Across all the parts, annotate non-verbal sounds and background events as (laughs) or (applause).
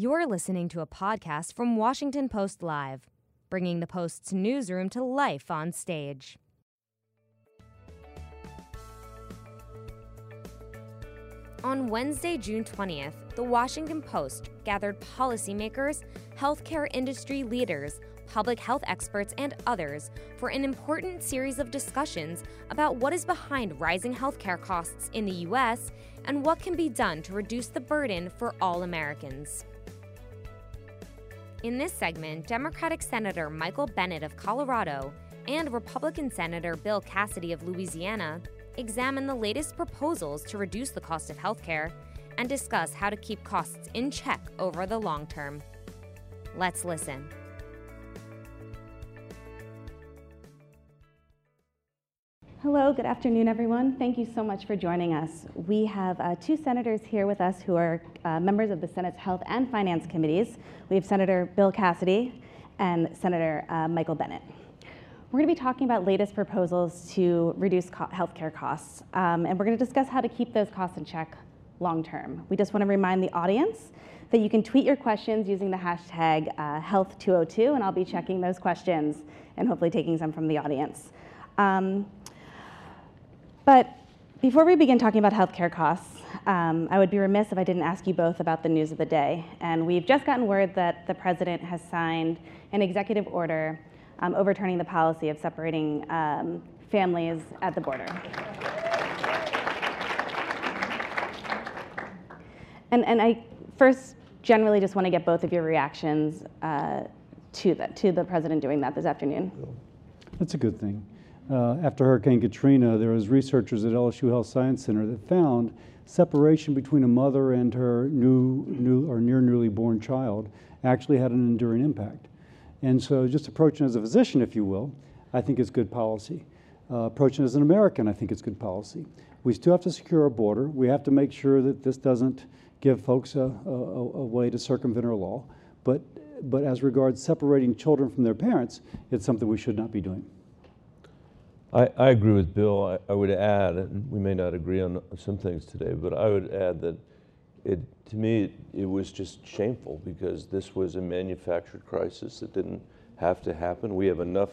You're listening to a podcast from Washington Post Live, bringing the Post's newsroom to life on stage. On Wednesday, June 20th, the Washington Post gathered policymakers, healthcare industry leaders, public health experts, and others for an important series of discussions about what is behind rising healthcare costs in the U.S. and what can be done to reduce the burden for all Americans. In this segment, Democratic Senator Michael Bennet of Colorado and Republican Senator Bill Cassidy of Louisiana examine the latest proposals to reduce the cost of healthcare and discuss how to keep costs in check over the long term. Let's listen. Hello, good afternoon, everyone. Thank you so much for joining us. We have uh, two senators here with us who are uh, members of the Senate's Health and Finance Committees. We have Senator Bill Cassidy and Senator uh, Michael Bennet. We're going to be talking about latest proposals to reduce co- healthcare costs, um, and we're going to discuss how to keep those costs in check long term. We just want to remind the audience that you can tweet your questions using the hashtag uh, Health202, and I'll be checking those questions and hopefully taking some from the audience. Um, but before we begin talking about healthcare costs, um, I would be remiss if I didn't ask you both about the news of the day. And we've just gotten word that the president has signed an executive order um, overturning the policy of separating um, families at the border. And, and I first generally just want to get both of your reactions uh, to, the, to the president doing that this afternoon. That's a good thing uh, after Hurricane Katrina, there was researchers at LSU Health Science Center that found separation between a mother and her new, new or near newly born child actually had an enduring impact. And so, just approaching as a physician, if you will, I think is good policy. Uh, approaching as an American, I think it's good policy. We still have to secure our border. We have to make sure that this doesn't give folks a, a, a way to circumvent our law. But, but as regards separating children from their parents, it's something we should not be doing. I, I agree with Bill. I, I, would add, and we may not agree on some things today, but I would add that it, to me, it, it was just shameful because this was a manufactured crisis that didn't have to happen. We have enough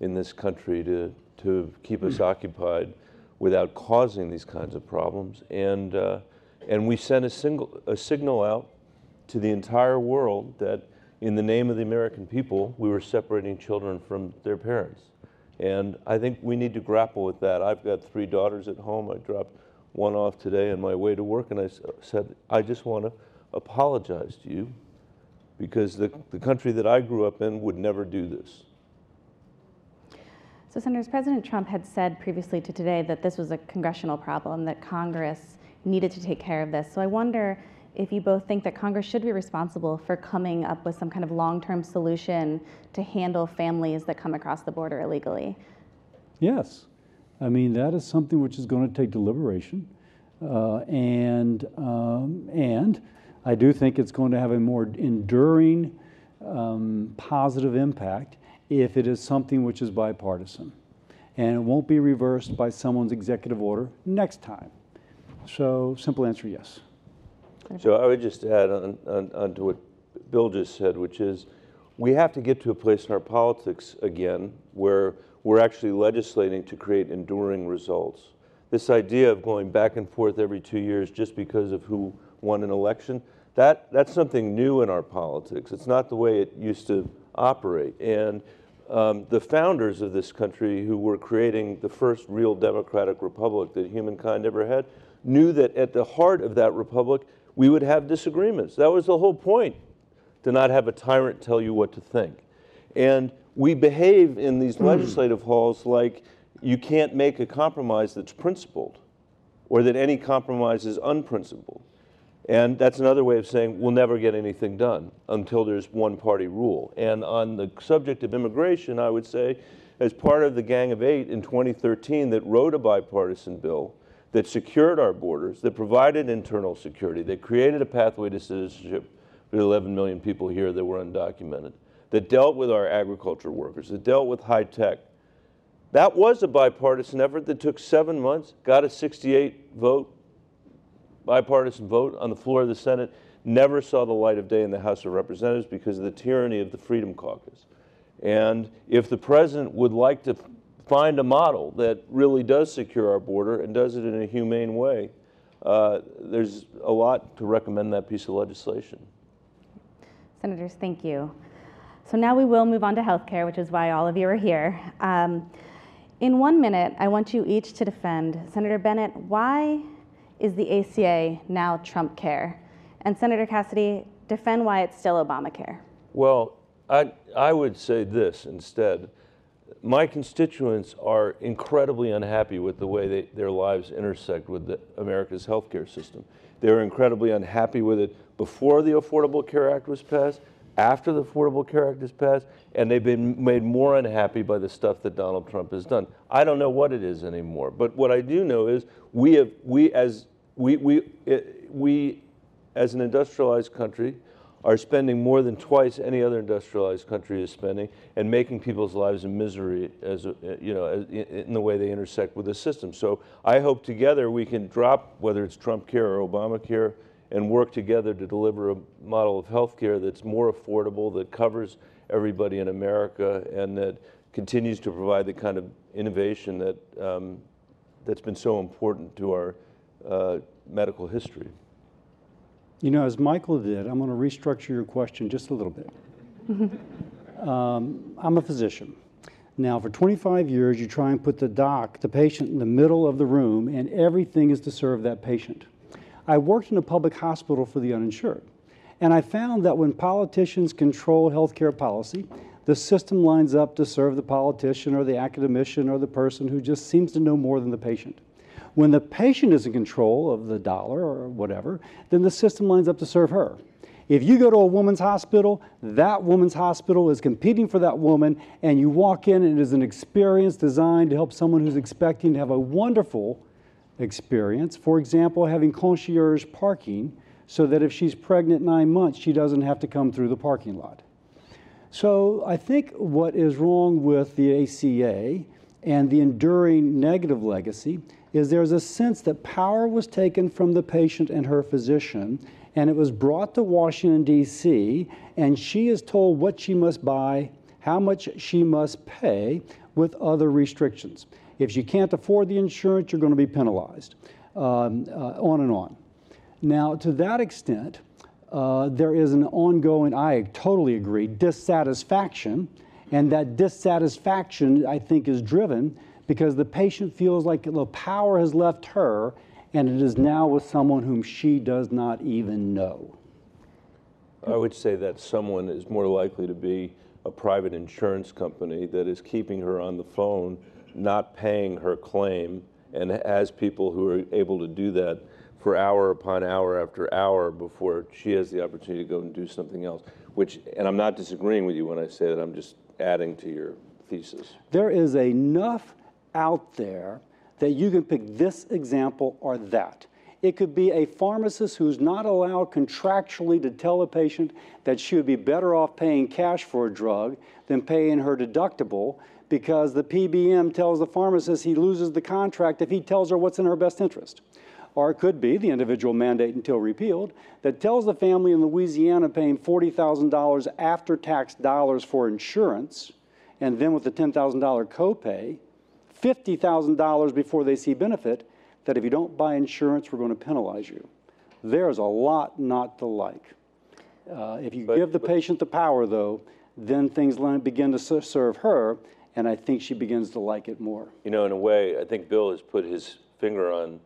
in this country to, to keep us occupied without causing these kinds of problems. And, uh, and we sent a, single, a signal out to the entire world that in the name of the American people, we were separating children from their parents. And I think we need to grapple with that. I've got three daughters at home. I dropped one off today on my way to work, and I said, I just want to apologize to you because the, the country that I grew up in would never do this. So, Senators, President Trump had said previously to today that this was a congressional problem, that Congress needed to take care of this. So, I wonder if you both think that Congress should be responsible for coming up with some kind of long term solution to handle families that come across the border illegally. Yes. I mean, that is something which is going to take deliberation. Uh, and, um, and I do think it's going to have a more enduring um, positive impact if it is something which is bipartisan. And it won't be reversed by someone's executive order next time. So, simple answer yes. So I would just add on, on, on, to what Bill just said, which is we have to get to a place in our politics again where we're actually legislating to create enduring results. This idea of going back and forth every two years just because of who won an election, that, that's something new in our politics. It's not the way it used to operate. And um, the founders of this country who were creating the first real democratic republic that humankind ever had knew that at the heart of that republic we would have disagreements. That was the whole point, to not have a tyrant tell you what to think. And we behave in these hmm. legislative halls like you can't make a compromise that's principled or that any compromise is unprincipled. And that's another way of saying we'll never get anything done until there's one party rule. And on the subject of immigration, I would say, as part of the Gang of Eight in 2013 that wrote a bipartisan bill, that secured our borders, that provided internal security, that created a pathway to citizenship for the 11 million people here that were undocumented, that dealt with our agriculture workers, that dealt with high tech. That was a bipartisan effort that took seven months, got a 68 vote, bipartisan vote on the floor of the Senate. never saw the light of day in the House of Representatives because of the tyranny of the Freedom Caucus. And if the president would like to find a model that really does secure our border and does it in a humane way, uh, there's a lot to recommend that piece of legislation. Senators, thank you. So now we will move on to healthcare, which is why all of you are here. Um, in one minute, I want you each to defend Senator Bennet, Why is the ACA now Trump Care? And Senator Cassidy, defend why it's still Obamacare. Well, I, I would say this instead. My constituents are incredibly unhappy with the way they, their lives intersect with the, America's healthcare system. They were incredibly unhappy with it before the Affordable Care Act was passed, after the Affordable Care Act is passed, and they've been made more unhappy by the stuff that Donald Trump has done. I don't know what it is anymore, but what I do know is we have we as we we it, we as an industrialized country are spending more than twice any other industrialized country is spending and making people's lives a misery as a, you know in the way they intersect with the system. So I hope together we can drop whether it's Trump care or Obamacare and work together to deliver a model of health care that's more affordable, that covers everybody in America, and that continues to provide the kind of innovation that um, that's been so important to our uh, medical history. You know, as Michael did, I'm going to restructure your question just a little bit. (laughs) um, I'm a physician. Now, for 25 years, you try and put the doc, the patient, in the middle of the room, and everything is to serve that patient. I worked in a public hospital for the uninsured, and I found that when politicians control healthcare policy, the system lines up to serve the politician or the academician or the person who just seems to know more than the patient. When the patient is in control of the dollar or whatever, then the system lines up to serve her. If you go to a woman's hospital, that woman's hospital is competing for that woman, and you walk in and it is an experience designed to help someone who's expecting to have a wonderful experience. For example, having concierge parking so that if she's pregnant nine months, she doesn't have to come through the parking lot. So I think what is wrong with the ACA and the enduring negative legacy is there's a sense that power was taken from the patient and her physician, and it was brought to Washington, D.C., and she is told what she must buy, how much she must pay, with other restrictions. If you can't afford the insurance, you're going to be penalized, um, uh, on and on. Now, to that extent, uh, there is an ongoing, I totally agree, dissatisfaction, and that dissatisfaction, I think, is driven because the patient feels like the power has left her and it is now with someone whom she does not even know. I would say that someone is more likely to be a private insurance company that is keeping her on the phone, not paying her claim, and has people who are able to do that for hour upon hour after hour before she has the opportunity to go and do something else. Which, and I'm not disagreeing with you when I say that, I'm just adding to your thesis. There is enough out there that you can pick this example or that. It could be a pharmacist who's not allowed contractually to tell a patient that she would be better off paying cash for a drug than paying her deductible because the PBM tells the pharmacist he loses the contract if he tells her what's in her best interest. Or it could be the individual mandate until repealed that tells the family in Louisiana paying $40,000 after tax dollars for insurance and then with the $10,000 copay $50,000 before they see benefit, that if you don't buy insurance, we're going to penalize you. There's a lot not to like. Uh, if you but, give the but, patient the power, though, then things begin to serve her, and I think she begins to like it more. You know, in a way, I think Bill has put his finger on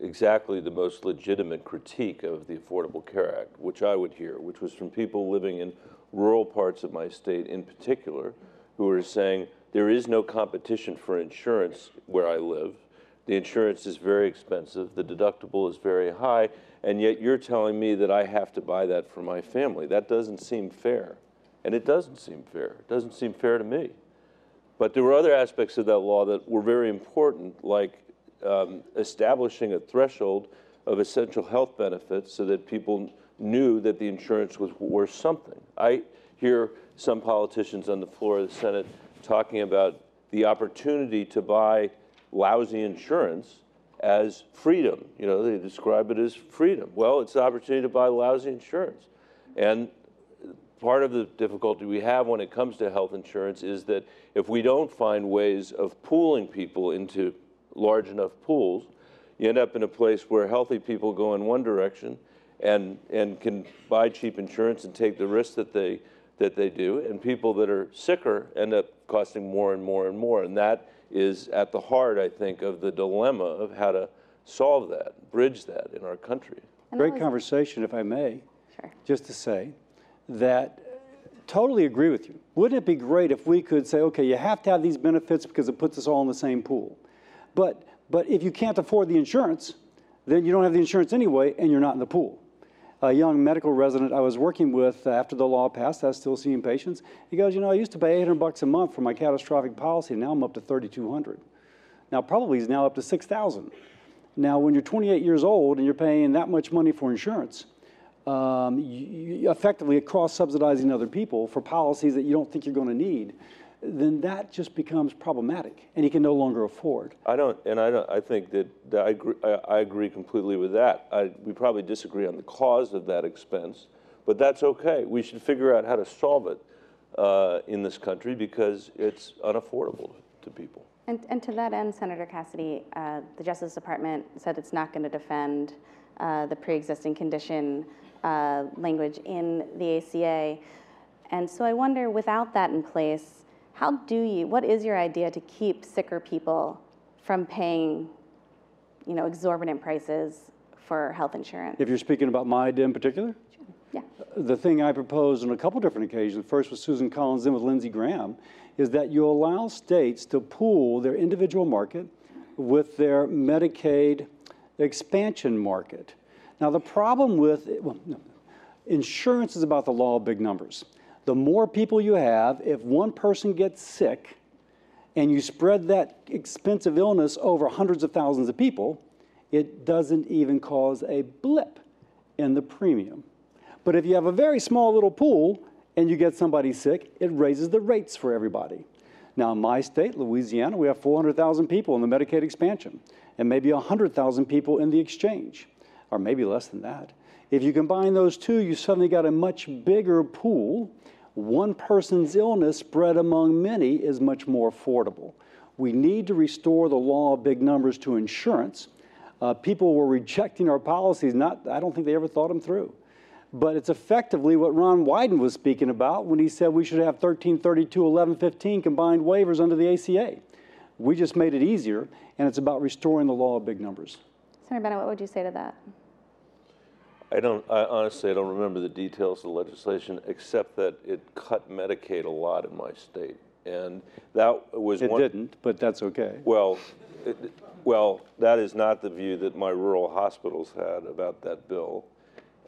exactly the most legitimate critique of the Affordable Care Act, which I would hear, which was from people living in rural parts of my state in particular, who are saying, there is no competition for insurance where I live. The insurance is very expensive, the deductible is very high, and yet you're telling me that I have to buy that for my family. That doesn't seem fair. And it doesn't seem fair. It doesn't seem fair to me. But there were other aspects of that law that were very important, like um, establishing a threshold of essential health benefits so that people knew that the insurance was worth something. I hear some politicians on the floor of the Senate talking about the opportunity to buy lousy insurance as freedom. You know, they describe it as freedom. Well, it's the opportunity to buy lousy insurance. And part of the difficulty we have when it comes to health insurance is that if we don't find ways of pooling people into large enough pools, you end up in a place where healthy people go in one direction and, and can buy cheap insurance and take the risk that they, that they do, and people that are sicker end up costing more and more and more. And that is at the heart, I think, of the dilemma of how to solve that, bridge that in our country. And Great was- conversation, if I may. Sure. Just to say that totally agree with you. Wouldn't it be great if we could say, okay, you have to have these benefits because it puts us all in the same pool. But but if you can't afford the insurance, then you don't have the insurance anyway, and you're not in the pool. A young medical resident I was working with after the law passed, I was still seeing patients. He goes, you know, I used to pay 800 bucks a month for my catastrophic policy. and Now I'm up to 3,200. Now probably he's now up to 6,000. Now, when you're 28 years old and you're paying that much money for insurance, um, you, you effectively cross-subsidizing other people for policies that you don't think you're going to need, then that just becomes problematic, and you can no longer afford. I don't, and I don't, I think that, that I agree, I, I agree completely with that. I, we probably disagree on the cause of that expense, but that's okay. We should figure out how to solve it uh, in this country because it's unaffordable to people. And, and to that end, Senator Cassidy, uh, the Justice Department said it's not going to defend uh, the pre-existing condition uh, language in the ACA. And so I wonder, without that in place, how do you, what is your idea to keep sicker people from paying, you know, exorbitant prices for health insurance? If you're speaking about my idea in particular, Yeah. the thing I proposed on a couple different occasions, first with Susan Collins, then with Lindsey Graham, is that you allow states to pool their individual market with their Medicaid expansion market. Now, the problem with well, insurance is about the law of big numbers. The more people you have, if one person gets sick and you spread that expensive illness over hundreds of thousands of people, it doesn't even cause a blip in the premium. But if you have a very small little pool and you get somebody sick, it raises the rates for everybody. Now, in my state, Louisiana, we have 400,000 people in the Medicaid expansion and maybe 100,000 people in the exchange, or maybe less than that. If you combine those two, you suddenly got a much bigger pool. One person's illness spread among many is much more affordable. We need to restore the law of big numbers to insurance. Uh, people were rejecting our policies, not, I don't think they ever thought them through. But it's effectively what Ron Wyden was speaking about when he said we should have 1332, 1115 combined waivers under the ACA. We just made it easier, and it's about restoring the law of big numbers. Senator Bennet, what would you say to that? I don't, I honestly, I don't remember the details of the legislation, except that it cut Medicaid a lot in my state. And that was It one. didn't, but that's okay. Well, it, well, that is not the view that my rural hospitals had about that bill,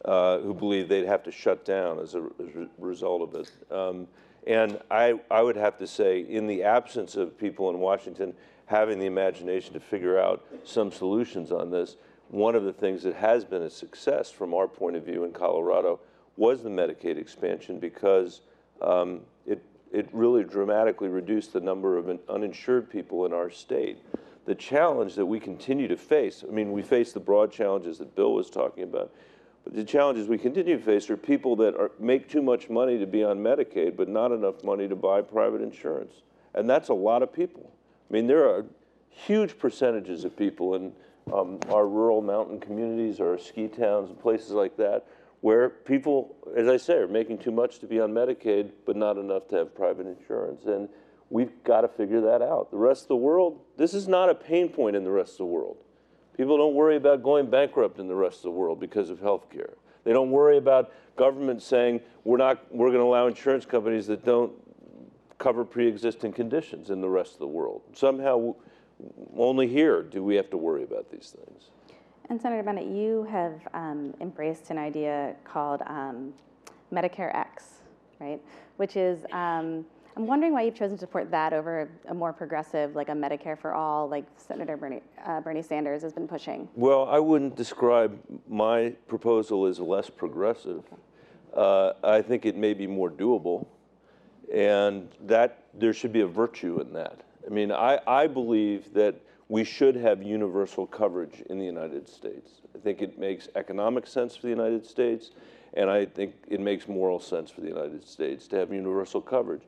uh, who believed they'd have to shut down as a, as a result of it. Um, and I, I would have to say, in the absence of people in Washington having the imagination to figure out some solutions on this, one of the things that has been a success from our point of view in Colorado was the Medicaid expansion because um, it, it really dramatically reduced the number of uninsured people in our state. The challenge that we continue to face, I mean, we face the broad challenges that Bill was talking about, but the challenges we continue to face are people that are, make too much money to be on Medicaid, but not enough money to buy private insurance. And that's a lot of people. I mean, there are huge percentages of people in um, our rural mountain communities or ski towns and places like that where people, as I say, are making too much to be on Medicaid, but not enough to have private insurance. And we've got to figure that out. The rest of the world, this is not a pain point in the rest of the world. People don't worry about going bankrupt in the rest of the world because of health care. They don't worry about government saying we're not we're going to allow insurance companies that don't cover pre-existing conditions in the rest of the world. Somehow only here do we have to worry about these things. And Senator Bennet, you have um, embraced an idea called um, Medicare X, right? Which is, um, I'm wondering why you've chosen to support that over a more progressive, like a Medicare for all, like Senator Bernie, uh, Bernie Sanders has been pushing. Well, I wouldn't describe my proposal as less progressive. Uh, I think it may be more doable, and that there should be a virtue in that. I mean, I, I believe that we should have universal coverage in the United States. I think it makes economic sense for the United States, and I think it makes moral sense for the United States to have universal coverage.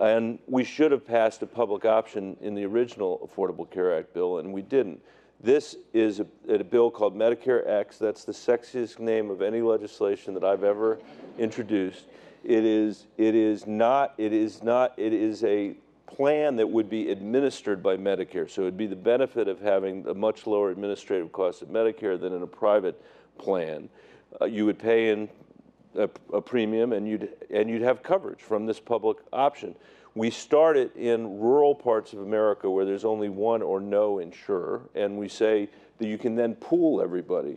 And we should have passed a public option in the original Affordable Care Act bill, and we didn't. This is a, a, bill called Medicare X. That's the sexiest name of any legislation that I've ever introduced. It is, it is not, it is not, it is a plan that would be administered by Medicare. So it'd be the benefit of having a much lower administrative cost of Medicare than in a private plan. Uh, you would pay in a, a, premium and you'd, and you'd have coverage from this public option. We started in rural parts of America where there's only one or no insurer, and we say that you can then pool everybody.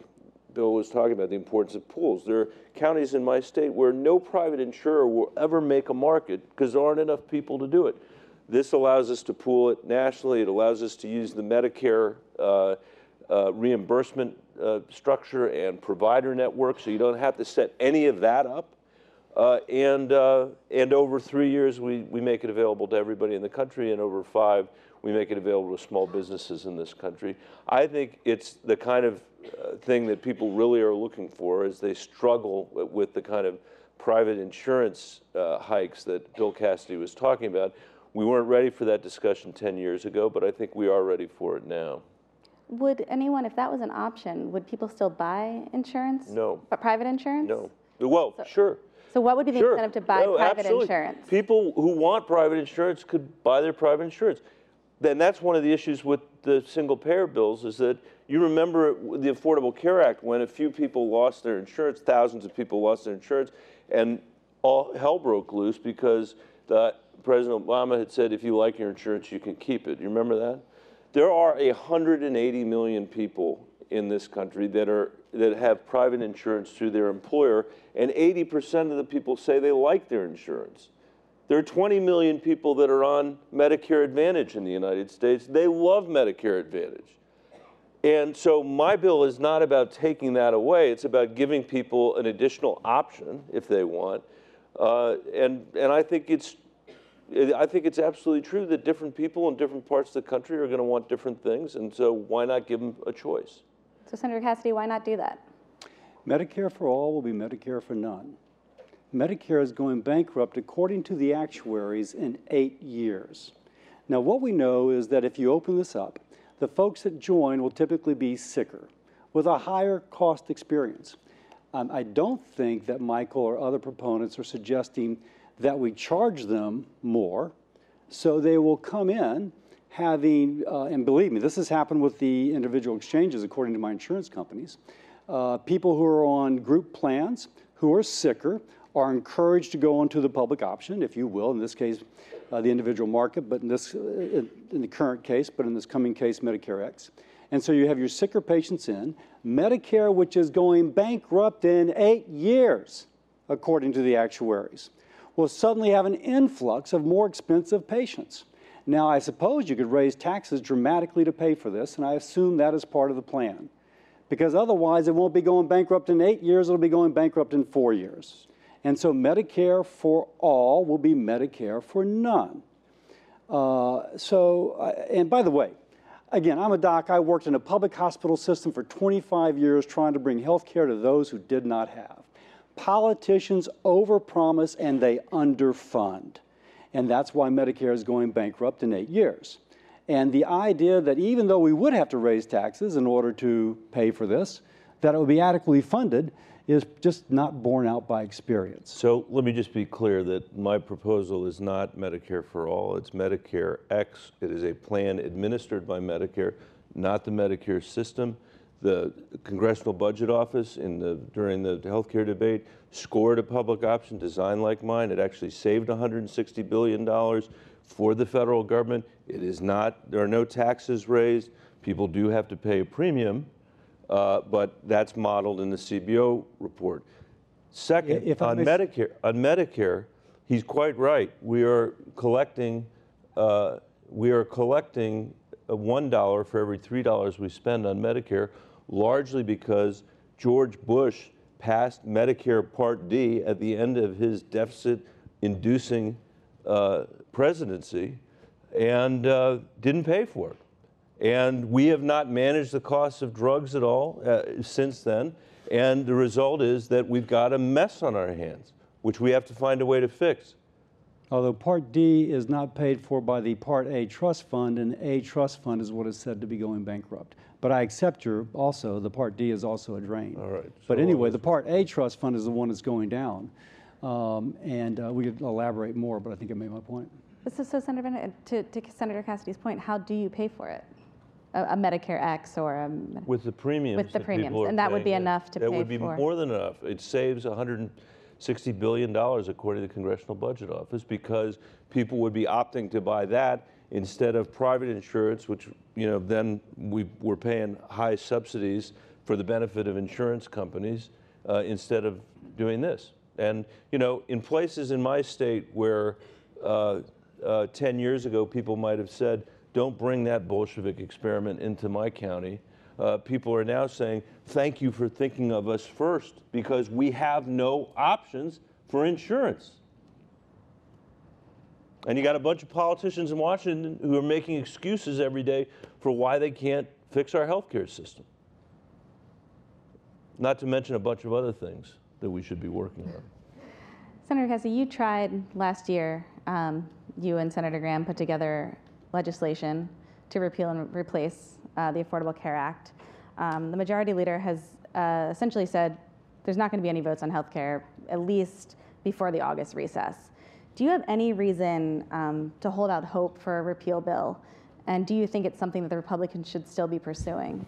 Bill was talking about the importance of pools. There are counties in my state where no private insurer will ever make a market because there aren't enough people to do it. This allows us to pool it nationally. It allows us to use the Medicare uh, uh, reimbursement uh, structure and provider network, so you don't have to set any of that up. Uh, and, uh, and over three years, we, we make it available to everybody in the country, and over five, we make it available to small businesses in this country. I think it's the kind of uh, thing that people really are looking for as they struggle with the kind of private insurance hikes that Bill Cassidy was talking about. We weren't ready for that discussion 10 years ago, but I think we are ready for it now. Would anyone, if that was an option, would people still buy insurance? No. But private insurance? No. Well, so, sure. So what would be the sure. incentive to buy no, private absolutely. insurance? People who want private insurance could buy their private insurance. Then that's one of the issues with the single payer bills is that you remember the Affordable Care Act when a few people lost their insurance, thousands of people lost their insurance, and all hell broke loose because the President Obama had said, if you like your insurance, you can keep it. You remember that? There are 180 million people in this country that are that have private insurance through their employer, and 80% of the people say they like their insurance. There are 20 million people that are on Medicare Advantage in the United States. They love Medicare Advantage. And so my bill is not about taking that away. It's about giving people an additional option if they want. Uh, and, and I think it's I think it's absolutely true that different people in different parts of the country are going to want different things, and so why not give them a choice? So, Senator Cassidy, why not do that? Medicare for all will be Medicare for none. Medicare is going bankrupt, according to the actuaries, in eight years. Now, what we know is that if you open this up, the folks that join will typically be sicker with a higher cost experience. Um, I don't think that Michael or other proponents are suggesting that we charge them more so they will come in having, uh, and believe me, this has happened with the individual exchanges according to my insurance companies. Uh, people who are on group plans who are sicker are encouraged to go onto the public option, if you will, in this case, uh, the individual market, but in this, uh, in, in the current case, but in this coming case, Medicare X. And so you have your sicker patients in, Medicare, which is going bankrupt in eight years, according to the actuaries will suddenly have an influx of more expensive patients. Now, I suppose you could raise taxes dramatically to pay for this, and I assume that is part of the plan. Because otherwise, it won't be going bankrupt in eight years, it'll be going bankrupt in four years. And so, Medicare for all will be Medicare for none. Uh, so, uh, and by the way, again, I'm a doc. I worked in a public hospital system for 25 years trying to bring health care to those who did not have politicians overpromise and they underfund. And that's why Medicare is going bankrupt in eight years. And the idea that even though we would have to raise taxes in order to pay for this, that it would be adequately funded is just not borne out by experience. So let me just be clear that my proposal is not Medicare for all, it's Medicare X. It is a plan administered by Medicare, not the Medicare system the Congressional Budget Office in the, during the healthcare debate scored a public option design like mine. It actually saved $160 billion for the federal government. It is not, there are no taxes raised. People do have to pay a premium, uh, but that's modeled in the CBO report. Second, on Medicare, on Medicare, he's quite right. We are collecting, uh, we are collecting $1 for every $3 we spend on Medicare, largely because George Bush passed Medicare Part D at the end of his deficit inducing uh, presidency and uh, didn't pay for it. And we have not managed the costs of drugs at all uh, since then. And the result is that we've got a mess on our hands, which we have to find a way to fix. Although Part D is not paid for by the Part A trust fund, and A trust fund is what is said to be going bankrupt. But I accept your, also, the Part D is also a drain. All right, But so anyway, the Part A trust fund is the one that's going down. Um, And uh, we could elaborate more, but I think I made my point. So, so Senator Bennet, to, to Senator Cassidy's point, how do you pay for it? A, a Medicare X or a, With the premiums. With the premiums, are and that would be paying, enough to pay for That pay would be for- more than enough. It saves 160 billion dollars according to the Congressional Budget Office because people would be opting to buy that instead of private insurance, which you know then we we're paying high subsidies for the benefit of insurance companies uh, instead of doing this. And you know, in places in my state where uh, uh, 10 years ago people might have said, "Don't bring that Bolshevik experiment into my county." uh, people are now saying, thank you for thinking of us first because we have no options for insurance. And you got a bunch of politicians in Washington who are making excuses every day for why they can't fix our healthcare system. Not to mention a bunch of other things that we should be working on. Senator Cassidy, you tried last year, um, you and Senator Graham put together legislation to repeal and replace uh, the Affordable Care Act. Um, the majority leader has uh, essentially said there's not going to be any votes on health care, at least before the August recess. Do you have any reason um, to hold out hope for a repeal bill? And do you think it's something that the Republicans should still be pursuing?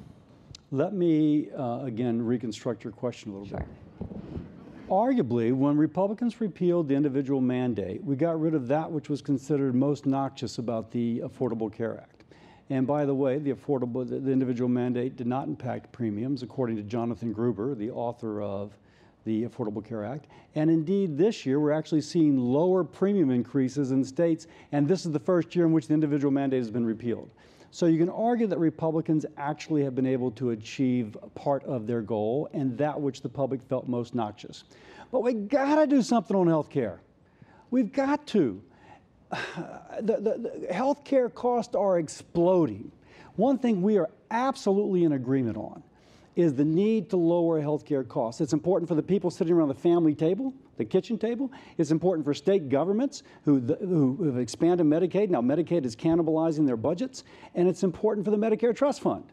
Let me, uh, again, reconstruct your question a little bit. Arguably, when Republicans repealed the individual mandate, we got rid of that which was considered most noxious about the Affordable Care Act. And by the way, the affordable, the, the individual mandate did not impact premiums, according to Jonathan Gruber, the author of the Affordable Care Act. And indeed, this year we're actually seeing lower premium increases in states, and this is the first year in which the individual mandate has been repealed. So you can argue that Republicans actually have been able to achieve part of their goal and that which the public felt most noxious. But we gotta do something on health care. We've got to. (sighs) The, the, the health care costs are exploding. One thing we are absolutely in agreement on is the need to lower healthcare costs. It's important for the people sitting around the family table, the kitchen table. It's important for state governments who, who have expanded Medicaid. Now, Medicaid is cannibalizing their budgets. And it's important for the Medicare Trust Fund.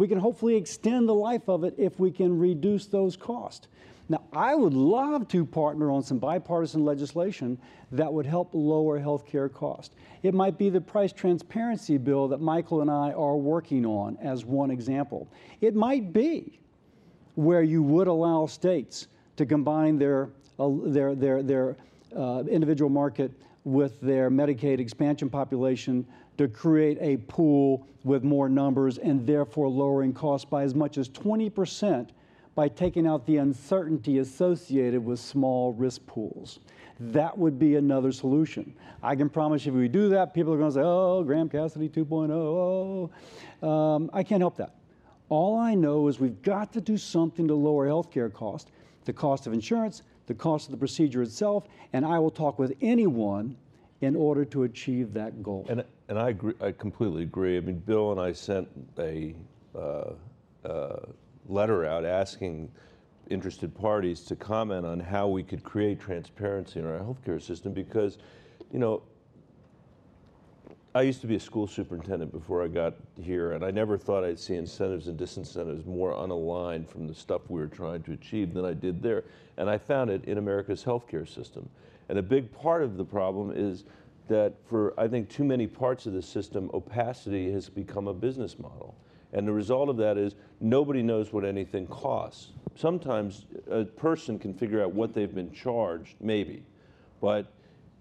We can hopefully extend the life of it if we can reduce those costs. Now, I would love to partner on some bipartisan legislation that would help lower healthcare costs. It might be the price transparency bill that Michael and I are working on as one example. It might be where you would allow states to combine their, uh, their, their, their uh, individual market with their Medicaid expansion population to create a pool with more numbers and therefore lowering costs by as much as 20 percent by taking out the uncertainty associated with small risk pools. That would be another solution. I can promise you if we do that, people are going to say, oh, Graham Cassidy 2.0. Oh. Um, I can't help that. All I know is we've got to do something to lower healthcare costs, the cost of insurance, the cost of the procedure itself, and I will talk with anyone in order to achieve that goal. And, and I, agree, I completely agree. I mean, Bill and I sent a uh, uh, letter out asking interested parties to comment on how we could create transparency in our healthcare system because, you know, I used to be a school superintendent before I got here, and I never thought I'd see incentives and disincentives more unaligned from the stuff we were trying to achieve than I did there. And I found it in America's healthcare system. And a big part of the problem is that for, I think, too many parts of the system, opacity has become a business model. And the result of that is nobody knows what anything costs. Sometimes a person can figure out what they've been charged, maybe, but,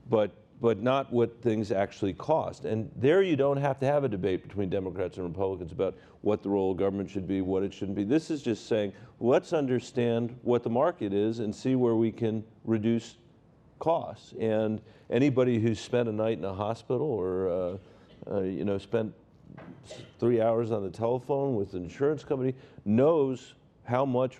but, but not what things actually cost. And there you don't have to have a debate between Democrats and Republicans about what the role of government should be, what it shouldn't be. This is just saying, let's understand what the market is and see where we can reduce costs. And anybody who's spent a night in a hospital or, uh, uh, you know, spent three hours on the telephone with an insurance company knows how much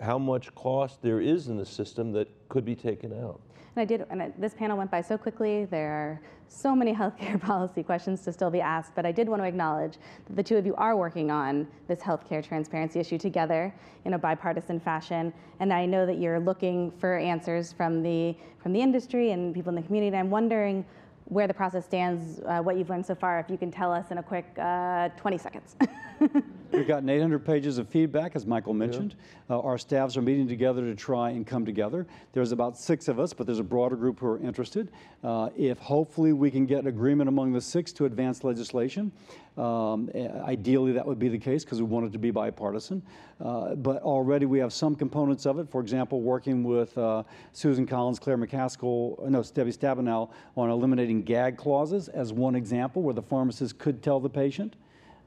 how much cost there is in the system that could be taken out. And I did, and I, this panel went by so quickly. There are so many (laughs) healthcare policy questions to still be asked, but I did want to acknowledge that the two of you are working on this healthcare transparency issue together in a bipartisan fashion. And I know that you're looking for answers from the from the industry and people in the community. And I'm wondering where the process stands, uh, what you've learned so far, if you can tell us in a quick uh, 20 seconds. (laughs) We've gotten 800 pages of feedback, as Michael mentioned. Yeah. Uh, our staffs are meeting together to try and come together. There's about six of us, but there's a broader group who are interested. Uh, if hopefully we can get an agreement among the six to advance legislation, um, ideally that would be the case because we want it to be bipartisan. Uh, but already we have some components of it. For example, working with uh, Susan Collins, Claire McCaskill, no, Debbie Stabenow on eliminating gag clauses as one example where the pharmacist could tell the patient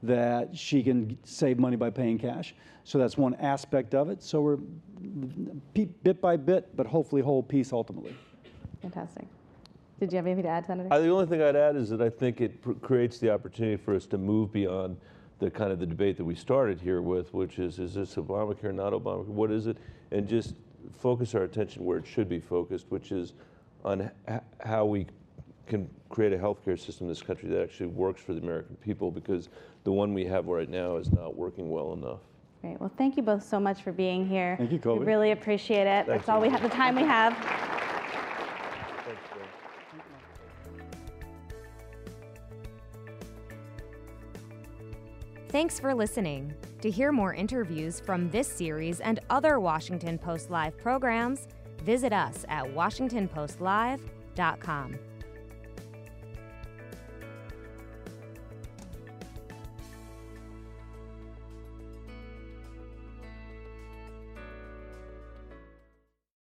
that she can save money by paying cash. So that's one aspect of it. So we're bit by bit, but hopefully whole piece ultimately. Fantastic. Did you have anything to add, Senator? I, the only thing I'd add is that I think it creates the opportunity for us to move beyond the kind of the debate that we started here with, which is, is this Obamacare, not Obamacare, what is it? And just focus our attention where it should be focused, which is on how we can create a healthcare system in this country that actually works for the American people because the one we have right now is not working well enough. Great. Well, thank you both so much for being here. Thank you, Colby. We really appreciate it. Thanks That's all we have, the time we have. Thanks, Thanks for listening. To hear more interviews from this series and other Washington Post Live programs, visit us at WashingtonPostLive.com.